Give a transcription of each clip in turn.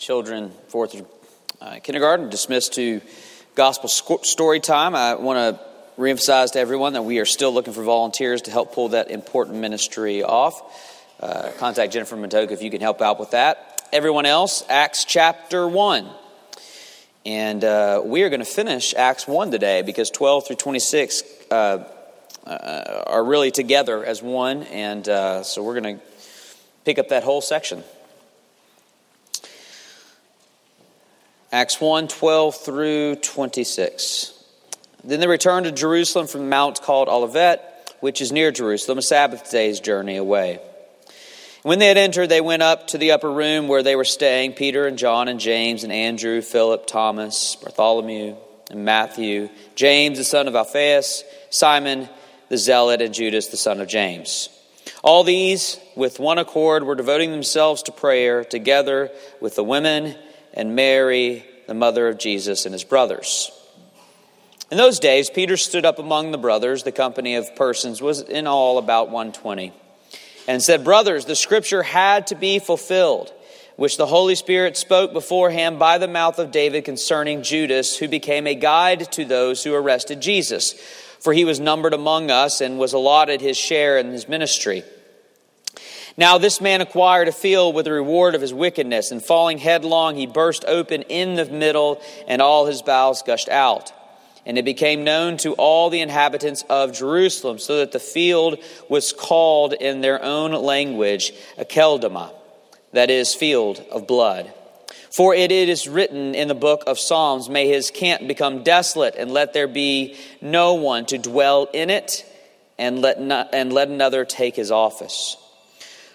children, fourth uh, kindergarten, dismissed to gospel story time. I want to reemphasize to everyone that we are still looking for volunteers to help pull that important ministry off. Uh, contact Jennifer Matoka if you can help out with that. Everyone else, Acts chapter 1. And uh, we are going to finish Acts 1 today because 12 through 26 uh, uh, are really together as one. And uh, so we're going to pick up that whole section. Acts 1 12 through 26. Then they returned to Jerusalem from the mount called Olivet, which is near Jerusalem, a Sabbath day's journey away. When they had entered, they went up to the upper room where they were staying Peter and John and James and Andrew, Philip, Thomas, Bartholomew, and Matthew, James the son of Alphaeus, Simon the zealot, and Judas the son of James. All these, with one accord, were devoting themselves to prayer together with the women and Mary, the mother of Jesus, and his brothers. In those days, Peter stood up among the brothers, the company of persons was in all about 120, and said, Brothers, the scripture had to be fulfilled, which the Holy Spirit spoke beforehand by the mouth of David concerning Judas, who became a guide to those who arrested Jesus. For he was numbered among us and was allotted his share in his ministry. Now this man acquired a field with the reward of his wickedness, and falling headlong, he burst open in the middle, and all his bowels gushed out. And it became known to all the inhabitants of Jerusalem, so that the field was called in their own language Akeldama, that is, field of blood. For it is written in the book of Psalms, May his camp become desolate, and let there be no one to dwell in it, and let, not, and let another take his office.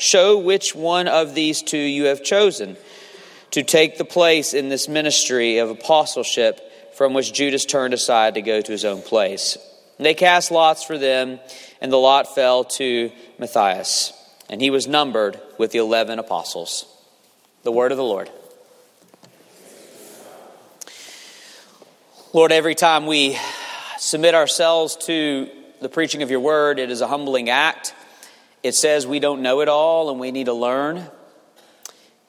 Show which one of these two you have chosen to take the place in this ministry of apostleship from which Judas turned aside to go to his own place. And they cast lots for them, and the lot fell to Matthias, and he was numbered with the eleven apostles. The word of the Lord. Lord, every time we submit ourselves to the preaching of your word, it is a humbling act. It says we don't know it all and we need to learn.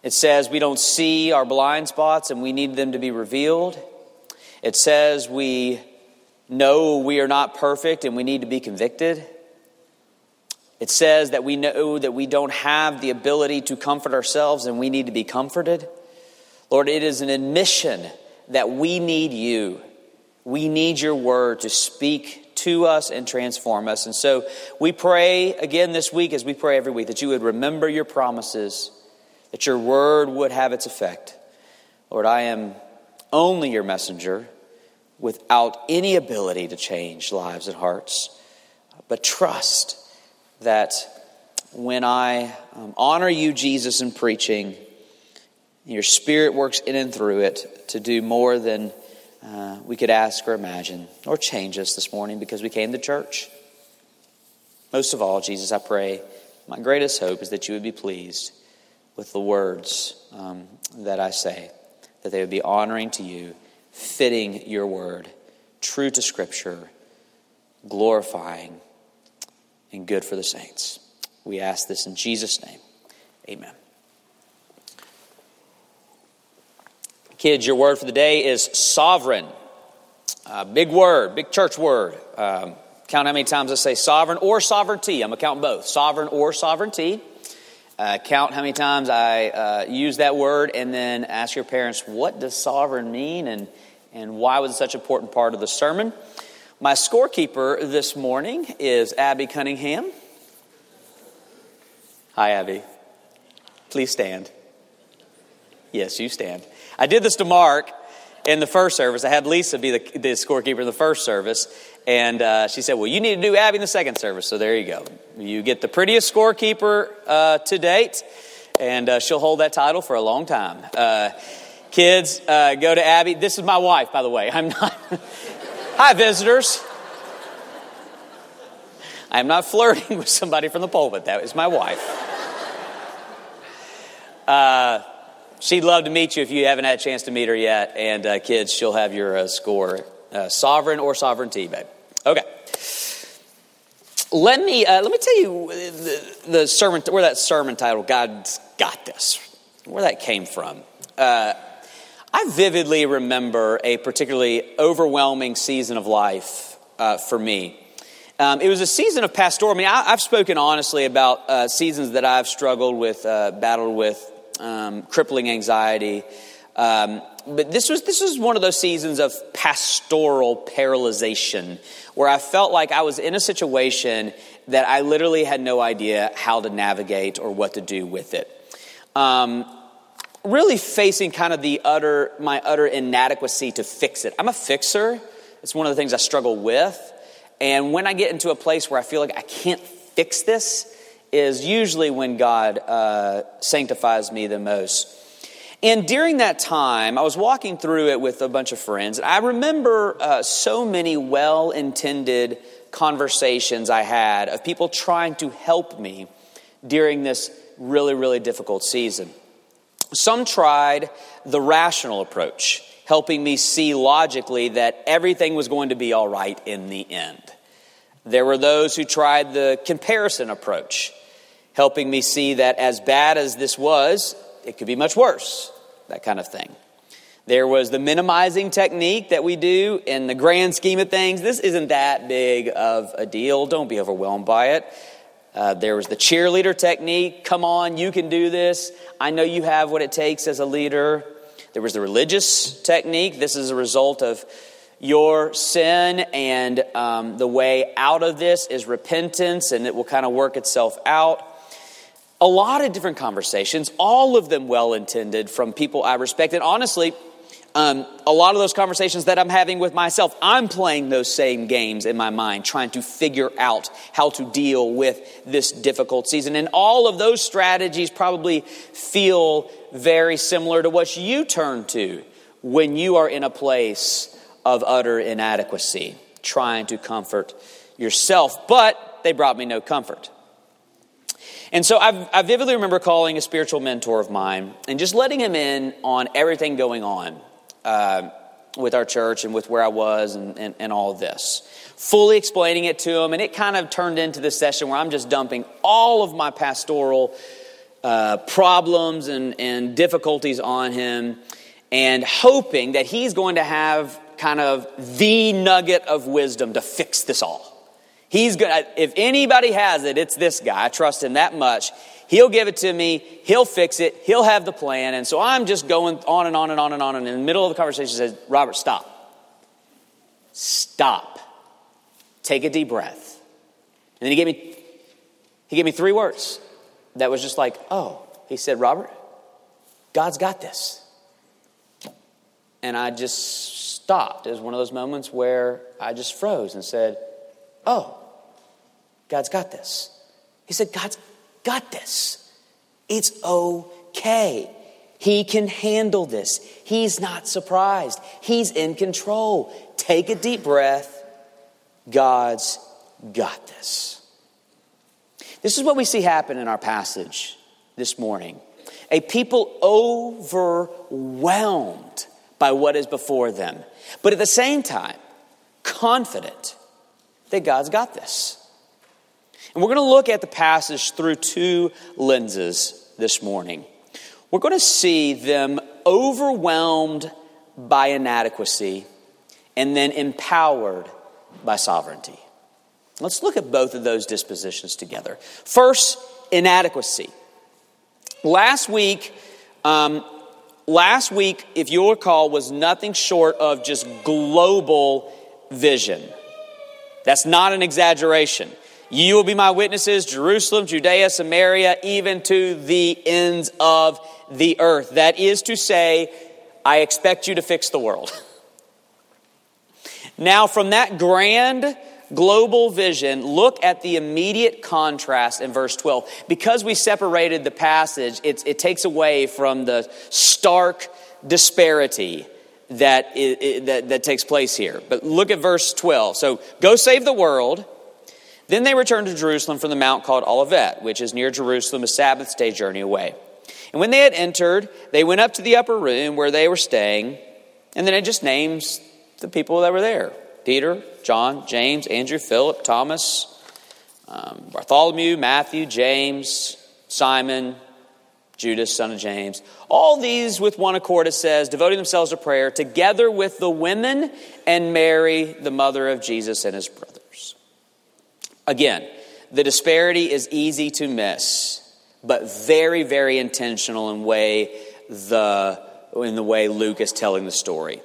It says we don't see our blind spots and we need them to be revealed. It says we know we are not perfect and we need to be convicted. It says that we know that we don't have the ability to comfort ourselves and we need to be comforted. Lord, it is an admission that we need you. We need your word to speak to us and transform us. And so we pray again this week, as we pray every week, that you would remember your promises, that your word would have its effect. Lord, I am only your messenger without any ability to change lives and hearts. But trust that when I um, honor you, Jesus, in preaching, your spirit works in and through it to do more than uh, we could ask or imagine or change us this morning because we came to church. Most of all, Jesus, I pray, my greatest hope is that you would be pleased with the words um, that I say, that they would be honoring to you, fitting your word, true to Scripture, glorifying, and good for the saints. We ask this in Jesus' name. Amen. Kids, your word for the day is sovereign. Uh, big word, big church word. Um, count how many times I say sovereign or sovereignty. I'm going to count both sovereign or sovereignty. Uh, count how many times I uh, use that word and then ask your parents, what does sovereign mean and, and why was it such an important part of the sermon? My scorekeeper this morning is Abby Cunningham. Hi, Abby. Please stand. Yes, you stand. I did this to Mark in the first service. I had Lisa be the, the scorekeeper in the first service, and uh, she said, "Well, you need to do Abby in the second service." So there you go. You get the prettiest scorekeeper uh, to date, and uh, she'll hold that title for a long time. Uh, Kids, uh, go to Abby. This is my wife, by the way. I'm not. Hi, visitors. I'm not flirting with somebody from the pulpit. That is my wife. Uh, she'd love to meet you if you haven't had a chance to meet her yet. And uh, kids, she'll have your uh, score. Uh, sovereign or sovereignty, babe. Okay. Let me uh, let me tell you the, the, sermon where that sermon title "God's Got This" where that came from. Uh, I vividly remember a particularly overwhelming season of life for me. Um, it was a season of pastoral. I mean, I, have spoken honestly about uh, seasons that I've struggled with, uh, battled with, um, crippling anxiety. Um, but this was this was one of those seasons of pastoral paralyzation, where I felt like I was in a situation that I literally had no idea how to navigate or what to do with it. Um, really facing kind of the utter my utter inadequacy to fix it. I'm a fixer. It's one of the things I struggle with. And when I get into a place where I feel like I can't fix this, is usually when God uh, sanctifies me the most. And during that time, I was walking through it with a bunch of friends. And I remember uh, so many well intended conversations I had of people trying to help me during this really, really difficult season. Some tried the rational approach helping me see logically that everything was going to be all right in the end. There were those who tried the comparison approach, helping me see that as bad as this was, it could be much worse, that kind of thing. There was the minimizing technique that we do in the grand scheme of things. This isn't that big of a deal. Don't be overwhelmed by it. Uh, there was the cheerleader technique. Come on, you can do this. I know you have what it takes as a leader. There was the religious technique. This is a result of your sin, and um, the way out of this is repentance, and it will kind of work itself out. A lot of different conversations, all of them well intended from people I respect. And honestly, um, a lot of those conversations that I'm having with myself, I'm playing those same games in my mind, trying to figure out how to deal with this difficult season. And all of those strategies probably feel very similar to what you turn to when you are in a place of utter inadequacy, trying to comfort yourself. But they brought me no comfort. And so I've, i vividly remember calling a spiritual mentor of mine and just letting him in on everything going on uh, with our church and with where I was and, and, and all of this. Fully explaining it to him, and it kind of turned into this session where I'm just dumping all of my pastoral uh, problems and, and difficulties on him and hoping that he's going to have kind of the nugget of wisdom to fix this all. He's good. If anybody has it, it's this guy. I trust him that much. He'll give it to me. He'll fix it. He'll have the plan. And so I'm just going on and on and on and on. And in the middle of the conversation, says, Robert, stop. Stop. Take a deep breath. And then he gave me, he gave me three words that was just like, oh, he said, Robert, God's got this. And I just stopped. It was one of those moments where I just froze and said, oh, God's got this. He said, God's got this. It's okay. He can handle this. He's not surprised. He's in control. Take a deep breath. God's got this. This is what we see happen in our passage this morning. A people overwhelmed by what is before them, but at the same time, confident that God's got this. And we're going to look at the passage through two lenses this morning. We're going to see them overwhelmed by inadequacy and then empowered by sovereignty. Let's look at both of those dispositions together. First, inadequacy. Last week, um, last week, if you'll recall, was nothing short of just global vision. That's not an exaggeration. You will be my witnesses, Jerusalem, Judea, Samaria, even to the ends of the earth. That is to say, I expect you to fix the world. Now, from that grand global vision, look at the immediate contrast in verse 12. Because we separated the passage, it takes away from the stark disparity that, is, that, that takes place here. But look at verse 12. So go save the world. Then they returned to Jerusalem from the mount called Olivet, which is near Jerusalem, a Sabbath day journey away. And when they had entered, they went up to the upper room where they were staying, and then it just names the people that were there Peter, John, James, Andrew, Philip, Thomas, um, Bartholomew, Matthew, James, Simon, Judas, son of James. All these with one accord, it says, devoting themselves to prayer, together with the women and Mary, the mother of Jesus, and his brothers. Again, the disparity is easy to miss, but very, very intentional in way the in the way Luke is telling the story.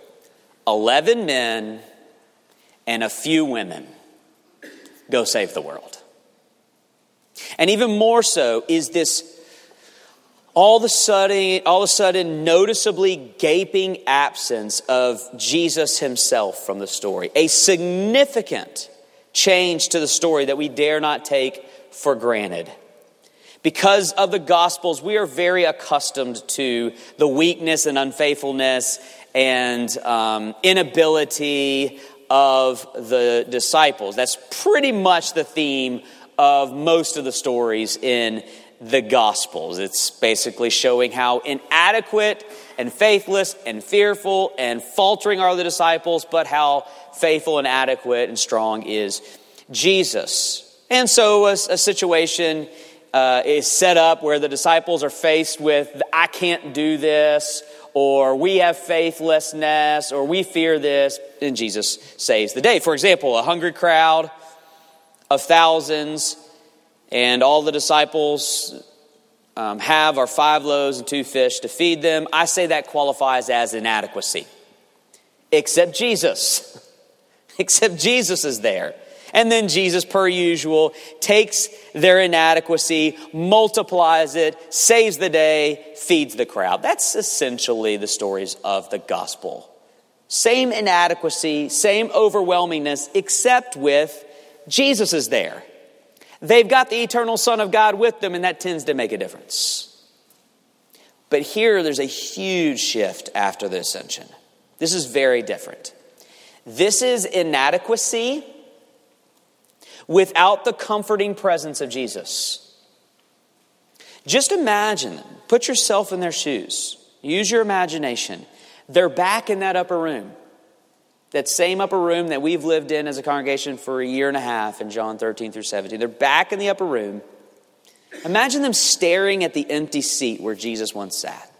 Eleven men and a few women go save the world. And even more so is this all of a sudden, all of a sudden noticeably gaping absence of Jesus himself from the story. A significant change to the story that we dare not take for granted. Because of the Gospels, we are very accustomed to the weakness and unfaithfulness and um, inability of the disciples. That's pretty much the theme of most of the stories in the Gospels. It's basically showing how inadequate and faithless and fearful and faltering are the disciples, but how faithful and adequate and strong is Jesus. And so a, a situation uh, is set up where the disciples are faced with, I can't do this, or we have faithlessness, or we fear this, and Jesus saves the day. For example, a hungry crowd of thousands and all the disciples um, have are five loaves and two fish to feed them. I say that qualifies as inadequacy, except Jesus. except Jesus is there. And then Jesus, per usual, takes their inadequacy, multiplies it, saves the day, feeds the crowd. That's essentially the stories of the gospel. Same inadequacy, same overwhelmingness, except with Jesus is there. They've got the eternal Son of God with them, and that tends to make a difference. But here, there's a huge shift after the ascension. This is very different. This is inadequacy without the comforting presence of Jesus. Just imagine them. Put yourself in their shoes. Use your imagination. They're back in that upper room that same upper room that we've lived in as a congregation for a year and a half in John 13 through 17. They're back in the upper room. Imagine them staring at the empty seat where Jesus once sat.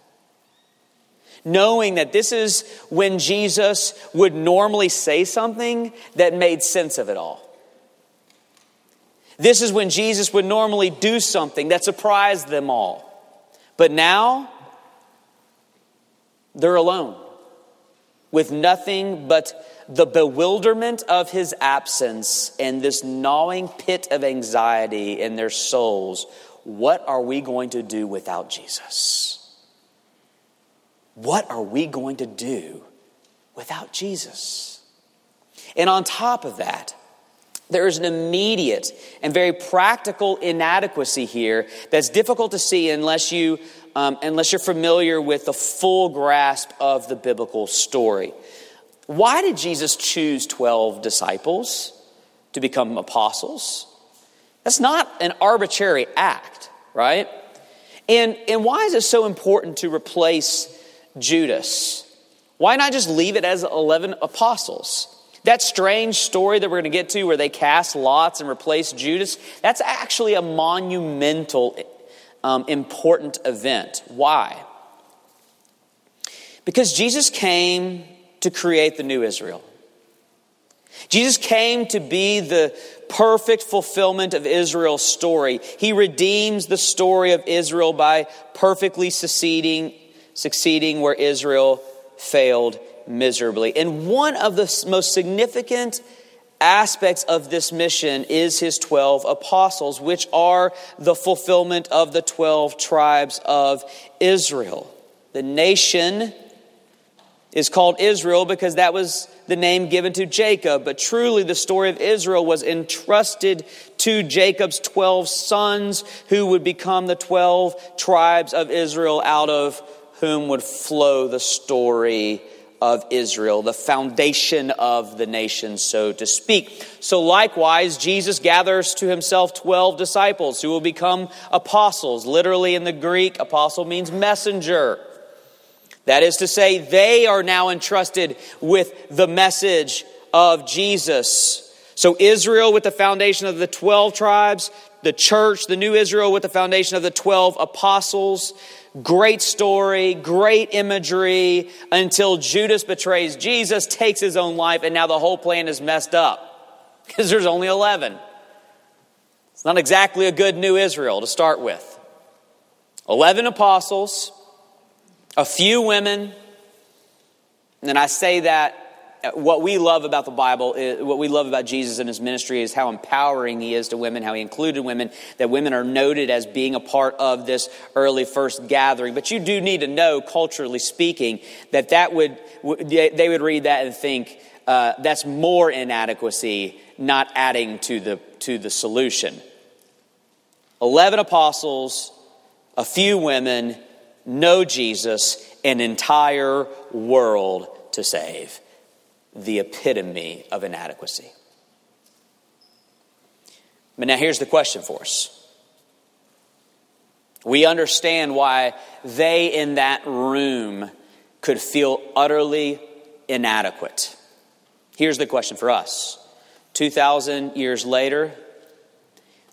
Knowing that this is when Jesus would normally say something that made sense of it all. This is when Jesus would normally do something that surprised them all. But now, they're alone with nothing but the bewilderment of his absence and this gnawing pit of anxiety in their souls. What are we going to do without Jesus? What are we going to do without Jesus? And on top of that, there is an immediate and very practical inadequacy here that's difficult to see unless you um, unless you're familiar with the full grasp of the biblical story. Why did Jesus choose 12 disciples to become apostles? That's not an arbitrary act, right? And, and why is it so important to replace Judas? Why not just leave it as 11 apostles? That strange story that we're going to get to where they cast lots and replace Judas, that's actually a monumental um, important event. Why? Because Jesus came to create the new Israel. Jesus came to be the perfect fulfillment of Israel's story. He redeems the story of Israel by perfectly succeeding, succeeding where Israel failed miserably. And one of the most significant aspects of this mission is his 12 apostles, which are the fulfillment of the 12 tribes of Israel. The nation is called Israel because that was the name given to Jacob, but truly the story of Israel was entrusted to Jacob's 12 sons who would become the 12 tribes of Israel out of whom would flow the story of Israel, the foundation of the nation, so to speak. So, likewise, Jesus gathers to himself 12 disciples who will become apostles. Literally, in the Greek, apostle means messenger. That is to say, they are now entrusted with the message of Jesus. So, Israel with the foundation of the 12 tribes, the church, the new Israel with the foundation of the 12 apostles. Great story, great imagery until Judas betrays Jesus, takes his own life, and now the whole plan is messed up because there's only 11. It's not exactly a good new Israel to start with. 11 apostles, a few women, and I say that what we love about the Bible, what we love about Jesus and his ministry is how empowering he is to women, how he included women, that women are noted as being a part of this early first gathering. But you do need to no, culturally speaking, that that would, they would read that and think uh, that's more inadequacy, not adding to the, to the solution. 11 apostles, a few women, know Jesus, an entire world to save the epitome of inadequacy. But now here's the question for us. We understand why they in that room could feel utterly inadequate. Here's the question for us 2,000 years later,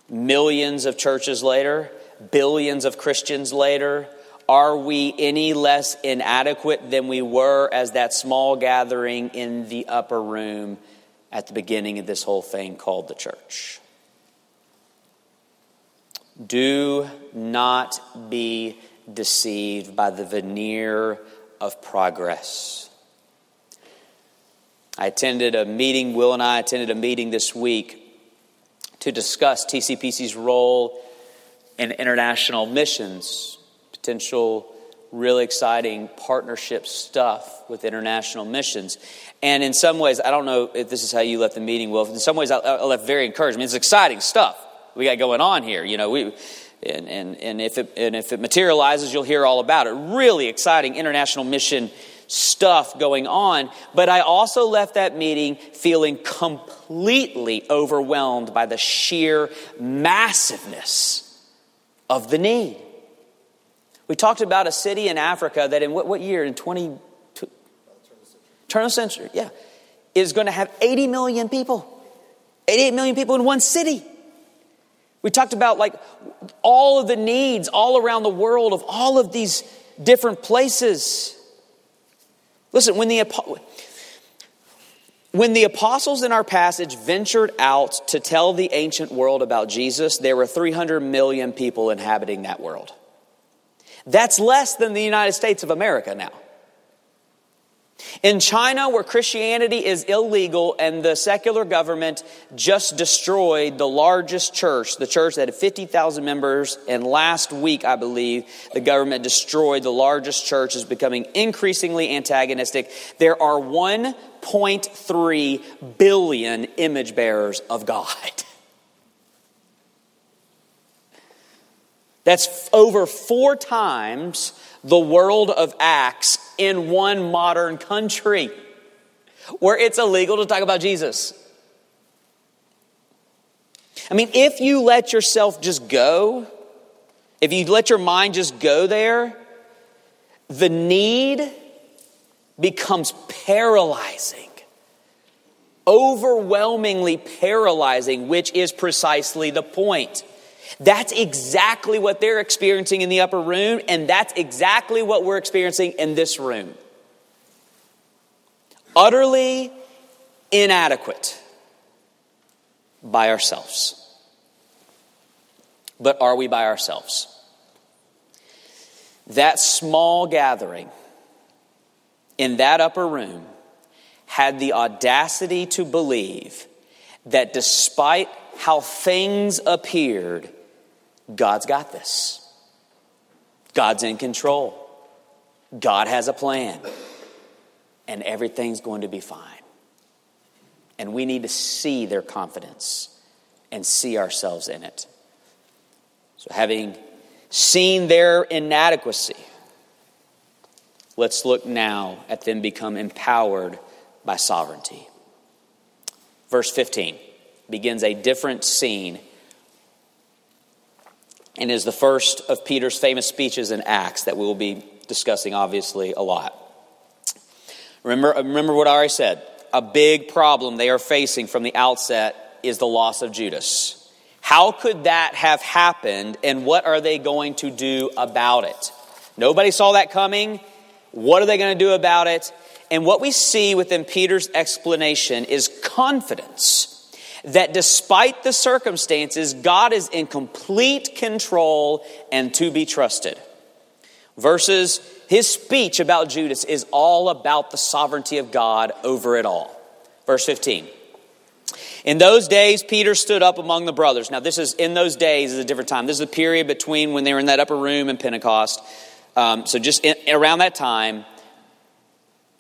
millions of churches later, billions of Christians later, are we any less inadequate than we were as that small gathering in the upper room at the beginning of this whole thing called the church? Do not be deceived by the veneer of progress. I attended a meeting, Will and I attended a meeting this week to discuss TCPC's role in international missions potential really exciting partnership stuff with international missions. And in some ways, I don't know if this is how you left the meeting, Will. In some ways, I, I left very encouraged. I mean, it's exciting stuff we got going on here. You know, we. And, and, and, if it, and if it materializes, you'll hear all about it. Really exciting international mission stuff going on. But I also left that meeting feeling completely overwhelmed by the sheer massiveness of the need. We talked about a city in Africa that in what, what year? In 20, turn of the century, yeah, is going to have 80 million people. 88 million people in one city. We talked about like all of the needs all around the world of all of these different places. Listen, when the when the apostles in our passage ventured out to tell the ancient world about Jesus, there were 300 million people inhabiting that world. That's less than the United States of America now. In China, where Christianity is illegal and the secular government just destroyed the largest church, the church that had 50,000 members, and last week, I believe, the government destroyed the largest church, is becoming increasingly antagonistic. There are 1.3 billion image bearers of God. That's over four times the world of Acts in one modern country where it's illegal to talk about Jesus. I mean, if you let yourself just go, if you let your mind just go there, the need becomes paralyzing, overwhelmingly paralyzing, which is precisely the point. That's exactly what they're experiencing in the upper room, and that's exactly what we're experiencing in this room. Utterly inadequate by ourselves. But are we by ourselves? That small gathering in that upper room had the audacity to believe that despite how things appeared, God's got this. God's in control. God has a plan. And everything's going to be fine. And we need to see their confidence and see ourselves in it. So, having seen their inadequacy, Let's look now at them become empowered by sovereignty. Verse 15 begins a different scene and is the first of Peter's famous speeches in Acts that we will be discussing, obviously, a lot. Remember, remember what I already said. A big problem they are facing from the outset is the loss of Judas. How could that have happened, and what are they going to do about it? Nobody saw that coming. What are they going to do about it? And what we see within Peter's explanation is confidence that despite the circumstances, God is in complete control and to be trusted. Versus his speech about Judas is all about the sovereignty of God over it all. Verse 15. In those days, Peter stood up among the brothers. Now, this is in those days is a different time. This is a period between when they were in that upper room and Pentecost. Um, so, just in, around that time,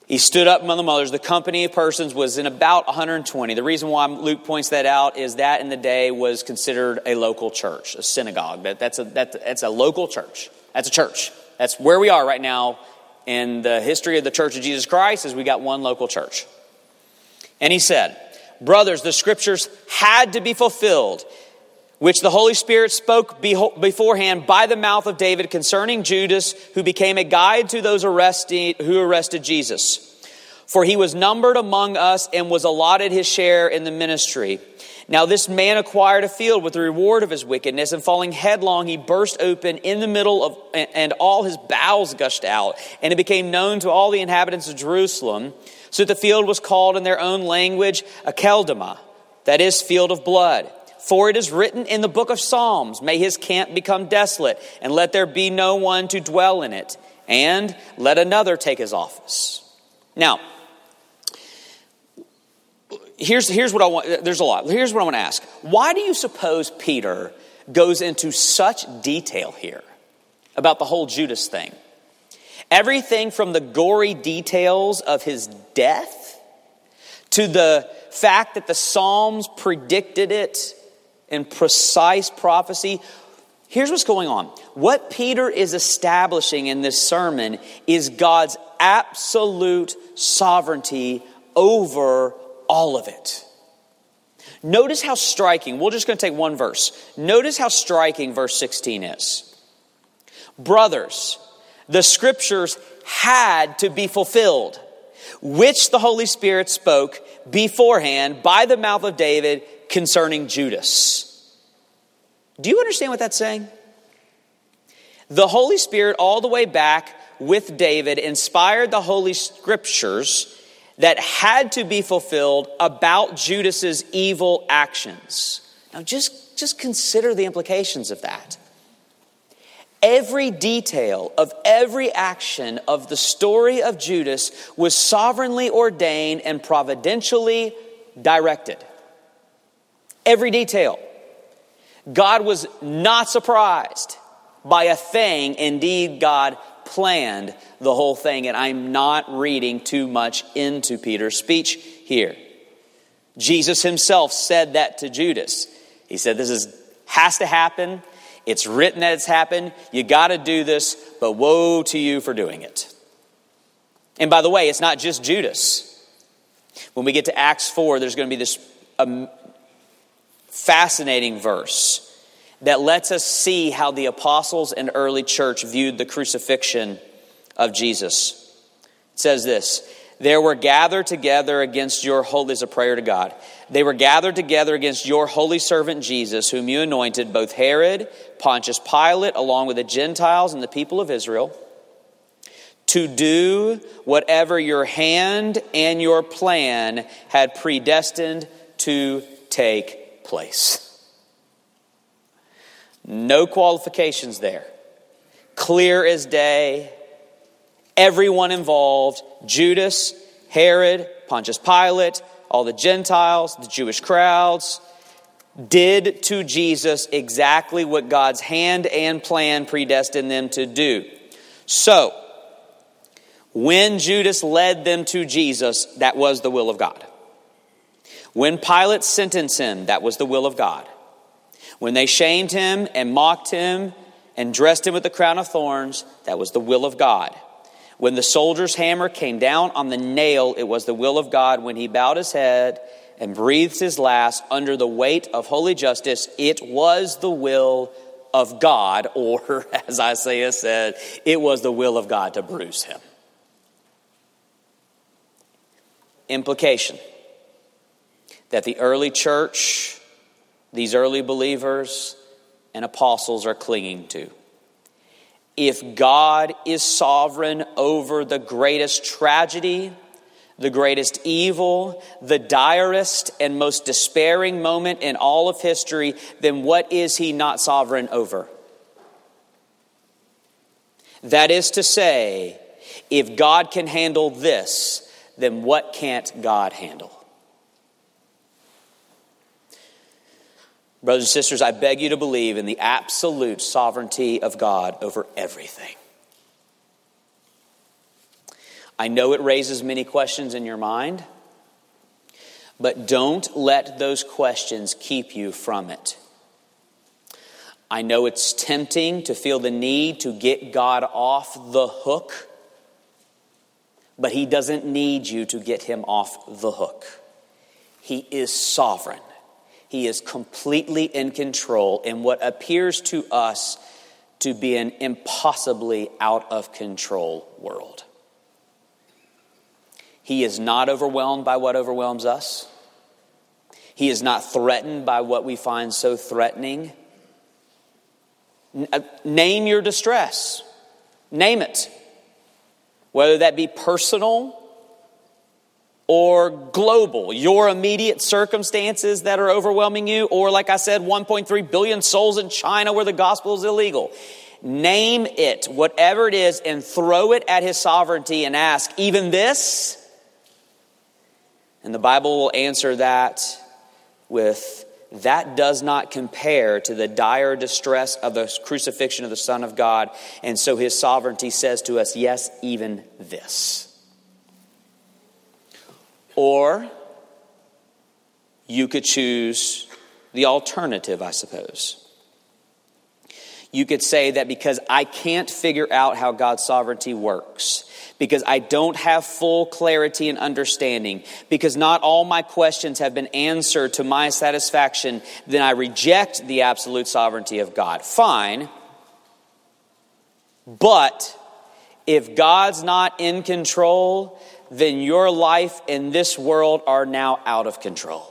he stood up among the mothers. The company of persons was in about 120. The reason why Luke points that out is that in the day was considered a local church, a synagogue. That, that's, a, that, that's a local church. That's a church. That's where we are right now in the history of the Church of Jesus Christ is we got one local church. And he said, Brothers, the scriptures had to be fulfilled, which the Holy Spirit spoke beforehand by the mouth of David concerning Judas, who became a guide to those arrested, who arrested Jesus. For he was numbered among us and was allotted his share in the ministry. Now, this man acquired a field with the reward of his wickedness, and falling headlong, he burst open in the middle of, and all his bowels gushed out. And it became known to all the inhabitants of Jerusalem. So that the field was called in their own language Akeldama, that is, field of blood. For it is written in the book of Psalms, May his camp become desolate, and let there be no one to dwell in it, and let another take his office. Now, here's, here's what I want, there's a lot. Here's what I want to ask. Why do you suppose Peter goes into such detail here about the whole Judas thing? Everything from the gory details of his death to the fact that the Psalms predicted it in precise prophecy. Here's what's going on. What Peter is establishing in this sermon is God's absolute sovereignty over all of it. Notice how striking, we're just going to take one verse. Notice how striking verse 16 is. Brothers, the scriptures had to be fulfilled, which the Holy Spirit spoke beforehand by the mouth of David concerning Judas. Do you understand what that's saying? The Holy Spirit, all the way back with David, inspired the Holy Scriptures that had to be fulfilled about Judas's evil actions. Now just, just consider the implications of that. Every detail of every action of the story of Judas was sovereignly ordained and providentially directed. Every detail. God was not surprised by a thing. Indeed, God planned the whole thing, and I'm not reading too much into Peter's speech here. Jesus himself said that to Judas. He said, This is, has to happen. It's written that it's happened. You got to do this, but woe to you for doing it. And by the way, it's not just Judas. When we get to Acts 4, there's going to be this um, fascinating verse that lets us see how the apostles and early church viewed the crucifixion of Jesus. It says this There were gathered together against your holy, is a prayer to God. They were gathered together against your holy servant Jesus, whom you anointed, both Herod, Pontius Pilate, along with the Gentiles and the people of Israel, to do whatever your hand and your plan had predestined to take place. No qualifications there. Clear as day. Everyone involved Judas, Herod, Pontius Pilate, all the Gentiles, the Jewish crowds did to Jesus exactly what God's hand and plan predestined them to do. So, when Judas led them to Jesus, that was the will of God. When Pilate sentenced him, that was the will of God. When they shamed him and mocked him and dressed him with the crown of thorns, that was the will of God. When the soldier's hammer came down on the nail, it was the will of God. When he bowed his head and breathed his last under the weight of holy justice, it was the will of God, or as Isaiah said, it was the will of God to bruise him. Implication that the early church, these early believers, and apostles are clinging to. If God is sovereign over the greatest tragedy, the greatest evil, the direst and most despairing moment in all of history, then what is he not sovereign over? That is to say, if God can handle this, then what can't God handle? Brothers and sisters, I beg you to believe in the absolute sovereignty of God over everything. I know it raises many questions in your mind, but don't let those questions keep you from it. I know it's tempting to feel the need to get God off the hook, but He doesn't need you to get Him off the hook. He is sovereign. He is completely in control in what appears to us to be an impossibly out of control world. He is not overwhelmed by what overwhelms us. He is not threatened by what we find so threatening. Uh, name your distress. Name it. Whether that be personal or global, your immediate circumstances that are overwhelming you, or like I said, 1.3 billion souls in China where the gospel is illegal. Name it, whatever it is, and throw it at his sovereignty and ask, even this? And the Bible will answer that with, that does not compare to the dire distress of the crucifixion of the Son of God. And so his sovereignty says to us, yes, even this. Or you could choose the alternative, I suppose. You could say that because I can't figure out how God's sovereignty works, because I don't have full clarity and understanding, because not all my questions have been answered to my satisfaction, then I reject the absolute sovereignty of God. Fine. But if God's not in control, then your life in this world are now out of control.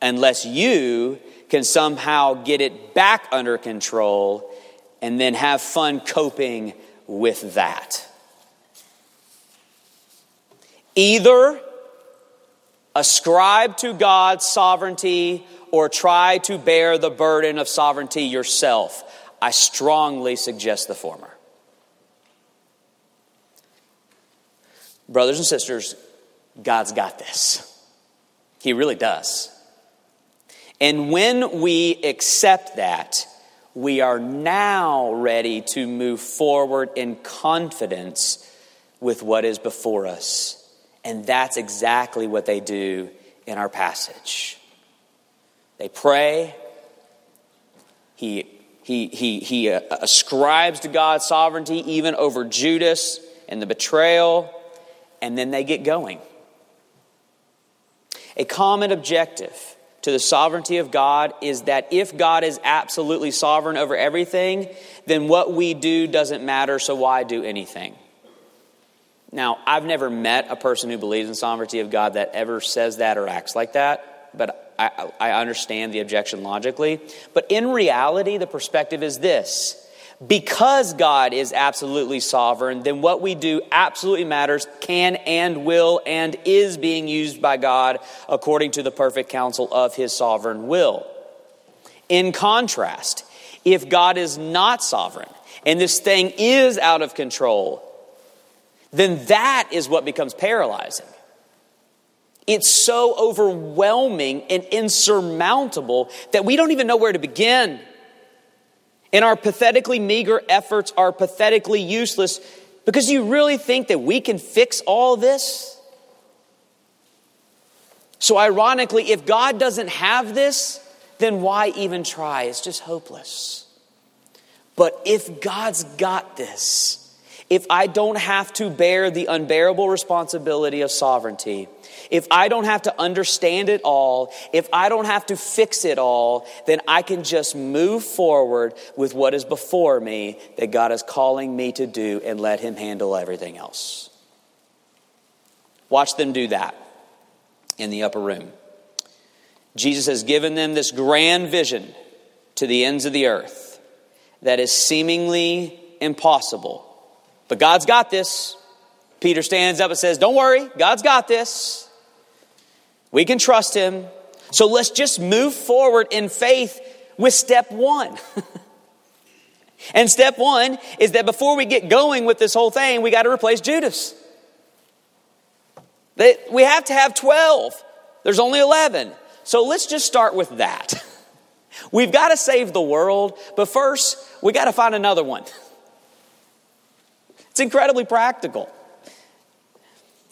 Unless you can somehow get it back under control and then have fun coping with that. Either ascribe to God's sovereignty or try to bear the burden of sovereignty yourself. I strongly suggest the former. Brothers and sisters, God's got this. He really does. And when we accept that, we are now ready to move forward in confidence with what is before us. And that's exactly what they do in our passage. They pray. He, he, he, he uh, ascribes to God's sovereignty even over Judas and the betrayal and then they get going. A common objective to the sovereignty of God is that if God is absolutely sovereign over everything, then what we do doesn't matter, so why do anything? Now, I've never met a person who believes in sovereignty of God that ever says that or acts like that, but I, I understand the objection logically. But in reality, the perspective is this because God is absolutely sovereign, then what we do absolutely matters, can and will and is being used by God according to the perfect counsel of his sovereign will. In contrast, if God is not sovereign and this thing is out of control, then that is what becomes paralyzing. It's so overwhelming and insurmountable that we don't even know where to begin. And our pathetically meager efforts are pathetically useless because you really think that we can fix all this? So, ironically, if God doesn't have this, then why even try? It's just hopeless. But if God's got this, if I don't have to bear the unbearable responsibility of sovereignty, if I don't have to understand it all, if I don't have to fix it all, then I can just move forward with what is before me that God is calling me to do and let Him handle everything else. Watch them do that in the upper room. Jesus has given them this grand vision to the ends of the earth that is seemingly impossible. But God's got this. Peter stands up and says, Don't worry, God's got this. We can trust Him. So let's just move forward in faith with step one. and step one is that before we get going with this whole thing, we got to replace Judas. We have to have 12. There's only 11. So let's just start with that. We've got to save the world, but first, we got to find another one. It's incredibly practical.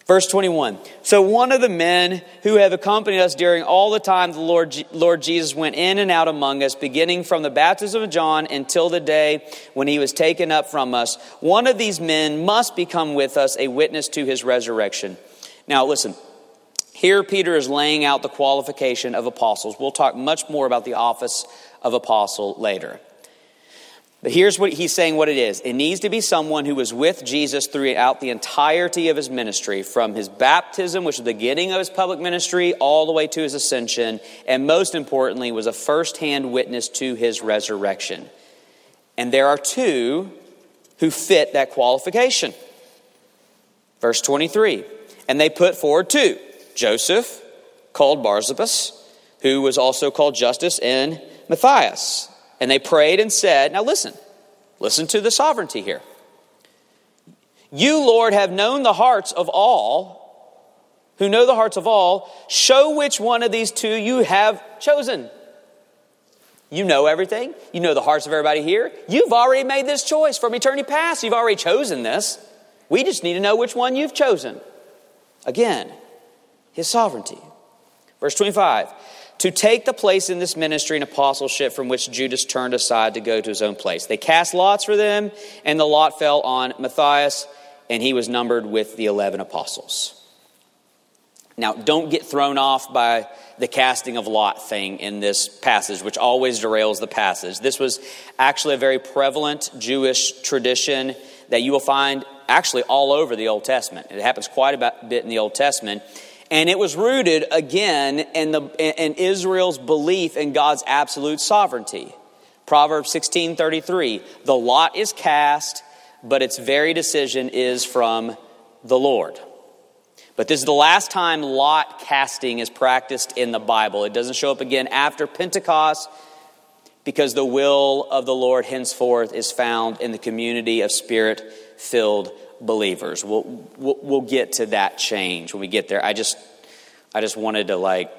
Verse 21. So one of the men who have accompanied us during all the time the Lord, Lord Jesus went in and out among us, beginning from the baptism of John until the day when he was taken up from us, one of these men must become with us a witness to his resurrection. Now listen, here Peter is laying out the qualification of apostles. We'll talk much more about the office of apostle later. But here's what he's saying what it is it needs to be someone who was with Jesus throughout the entirety of his ministry, from his baptism, which was the beginning of his public ministry, all the way to his ascension, and most importantly, was a firsthand witness to his resurrection. And there are two who fit that qualification. Verse 23 And they put forward two Joseph, called Barsabbas, who was also called Justus, and Matthias. And they prayed and said, Now listen, listen to the sovereignty here. You, Lord, have known the hearts of all who know the hearts of all. Show which one of these two you have chosen. You know everything. You know the hearts of everybody here. You've already made this choice from eternity past. You've already chosen this. We just need to know which one you've chosen. Again, his sovereignty. Verse 25 to take the place in this ministry and apostleship from which Judas turned aside to go to his own place. They cast lots for them, and the lot fell on Matthias, and he was numbered with the 11 apostles. Now, don't get thrown off by the casting of lot thing in this passage, which always derails the passage. This was actually a very prevalent Jewish tradition that you will find actually all over the Old Testament. It happens quite a bit in the Old Testament. And it was rooted again in, the, in Israel's belief in God's absolute sovereignty. Proverbs 16:33, "The lot is cast, but its very decision is from the Lord." But this is the last time lot casting is practiced in the Bible. It doesn't show up again after Pentecost because the will of the Lord henceforth is found in the community of spirit filled believers. We'll, we'll, we'll get to that change when we get there. I just, I just wanted to like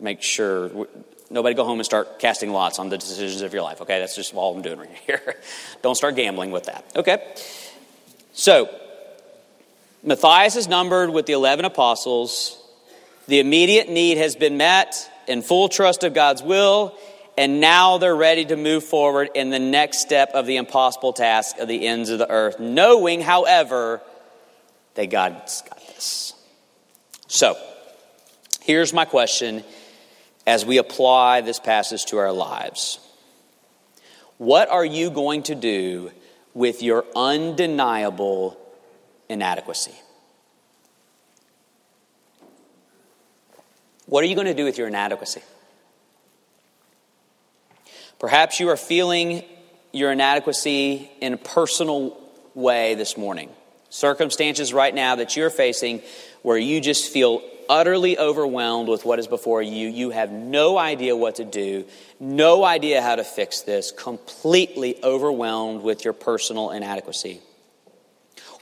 make sure nobody go home and start casting lots on the decisions of your life. Okay, that's just all I'm doing right here. Don't start gambling with that. Okay, so Matthias is numbered with the 11 apostles. The immediate need has been met in full trust of God's will and now they're ready to move forward in the next step of the impossible task of the ends of the earth, knowing, however, that God's got this. So, here's my question as we apply this passage to our lives What are you going to do with your undeniable inadequacy? What are you going to do with your inadequacy? Perhaps you are feeling your inadequacy in a personal way this morning. Circumstances right now that you're facing where you just feel utterly overwhelmed with what is before you. You have no idea what to do, no idea how to fix this, completely overwhelmed with your personal inadequacy.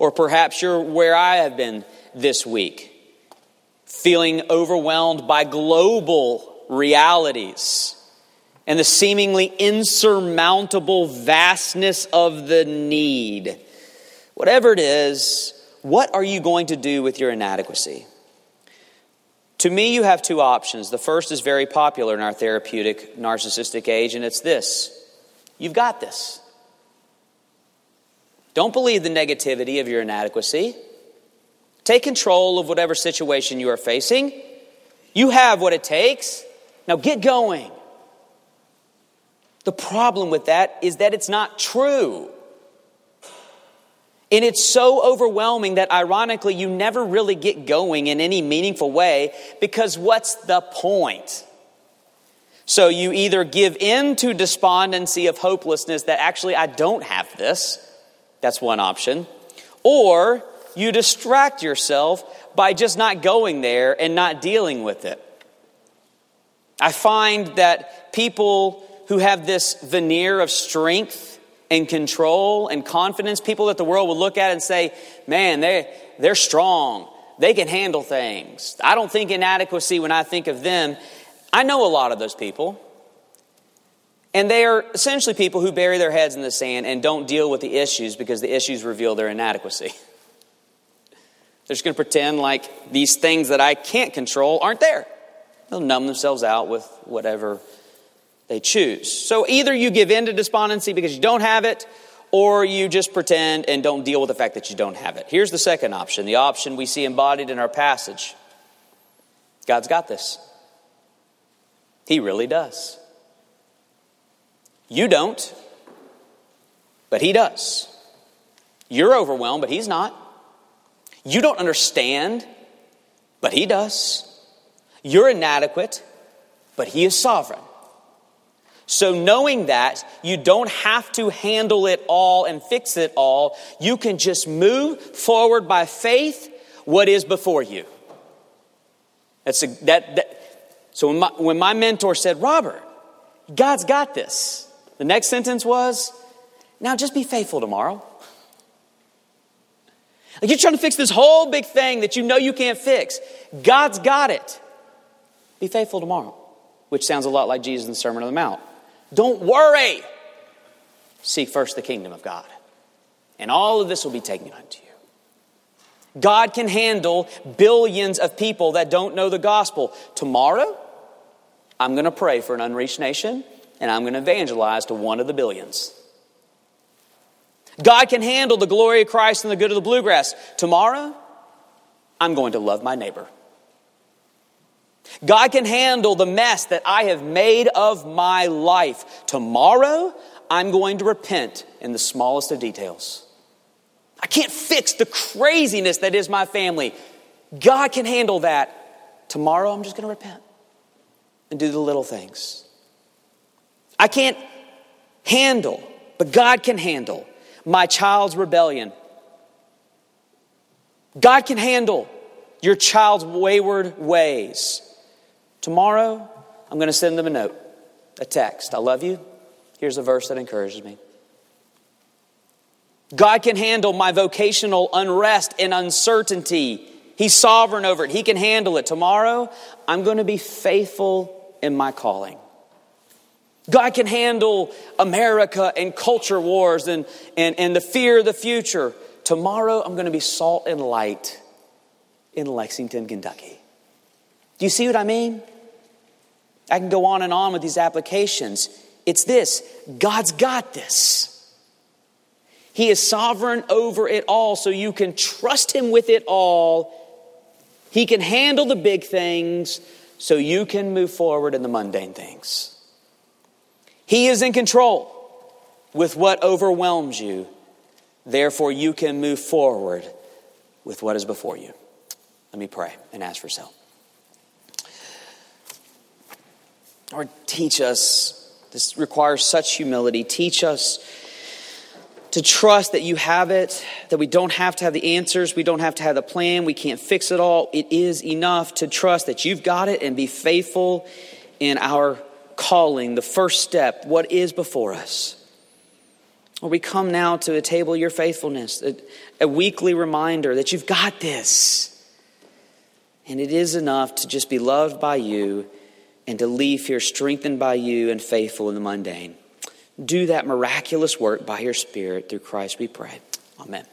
Or perhaps you're where I have been this week, feeling overwhelmed by global realities and the seemingly insurmountable vastness of the need. Whatever it is, what are you going to do with your inadequacy? To me, you have two options. The first is very popular in our therapeutic narcissistic age, and it's this you've got this. Don't believe the negativity of your inadequacy. Take control of whatever situation you are facing. You have what it takes. Now get going. The problem with that is that it's not true. And it's so overwhelming that ironically you never really get going in any meaningful way because what's the point? So you either give in to despondency of hopelessness that actually I don't have this. That's one option. Or you distract yourself by just not going there and not dealing with it. I find that people who have this veneer of strength and control and confidence, people that the world will look at and say, man, they, they're strong. They can handle things. I don't think inadequacy when I think of them. I know a lot of those people. And they are essentially people who bury their heads in the sand and don't deal with the issues because the issues reveal their inadequacy. They're just going to pretend like these things that I can't control aren't there. They'll numb themselves out with whatever they choose. So either you give in to despondency because you don't have it, or you just pretend and don't deal with the fact that you don't have it. Here's the second option the option we see embodied in our passage God's got this. He really does. You don't, but He does. You're overwhelmed, but He's not. You don't understand, but He does. You're inadequate, but He is sovereign. So, knowing that, you don't have to handle it all and fix it all. You can just move forward by faith what is before you. That's a, that, that, so, when my, when my mentor said, Robert, God's got this, the next sentence was, now just be faithful tomorrow. Like you're trying to fix this whole big thing that you know you can't fix. God's got it. Be faithful tomorrow, which sounds a lot like Jesus in the Sermon on the Mount. Don't worry. Seek first the kingdom of God, and all of this will be taken unto you. God can handle billions of people that don't know the gospel. Tomorrow, I'm going to pray for an unreached nation, and I'm going to evangelize to one of the billions. God can handle the glory of Christ and the good of the bluegrass. Tomorrow, I'm going to love my neighbor. God can handle the mess that I have made of my life. Tomorrow, I'm going to repent in the smallest of details. I can't fix the craziness that is my family. God can handle that. Tomorrow, I'm just going to repent and do the little things. I can't handle, but God can handle my child's rebellion. God can handle your child's wayward ways. Tomorrow, I'm going to send them a note, a text. I love you. Here's a verse that encourages me. God can handle my vocational unrest and uncertainty. He's sovereign over it. He can handle it. Tomorrow, I'm going to be faithful in my calling. God can handle America and culture wars and, and, and the fear of the future. Tomorrow, I'm going to be salt and light in Lexington, Kentucky. Do you see what I mean? I can go on and on with these applications. It's this God's got this. He is sovereign over it all, so you can trust Him with it all. He can handle the big things, so you can move forward in the mundane things. He is in control with what overwhelms you. Therefore, you can move forward with what is before you. Let me pray and ask for help. Lord, teach us. This requires such humility. Teach us to trust that you have it, that we don't have to have the answers, we don't have to have the plan, we can't fix it all. It is enough to trust that you've got it and be faithful in our calling, the first step, what is before us. Or we come now to a table your faithfulness, a, a weekly reminder that you've got this. And it is enough to just be loved by you and to leave here strengthened by you and faithful in the mundane. Do that miraculous work by your Spirit through Christ, we pray. Amen.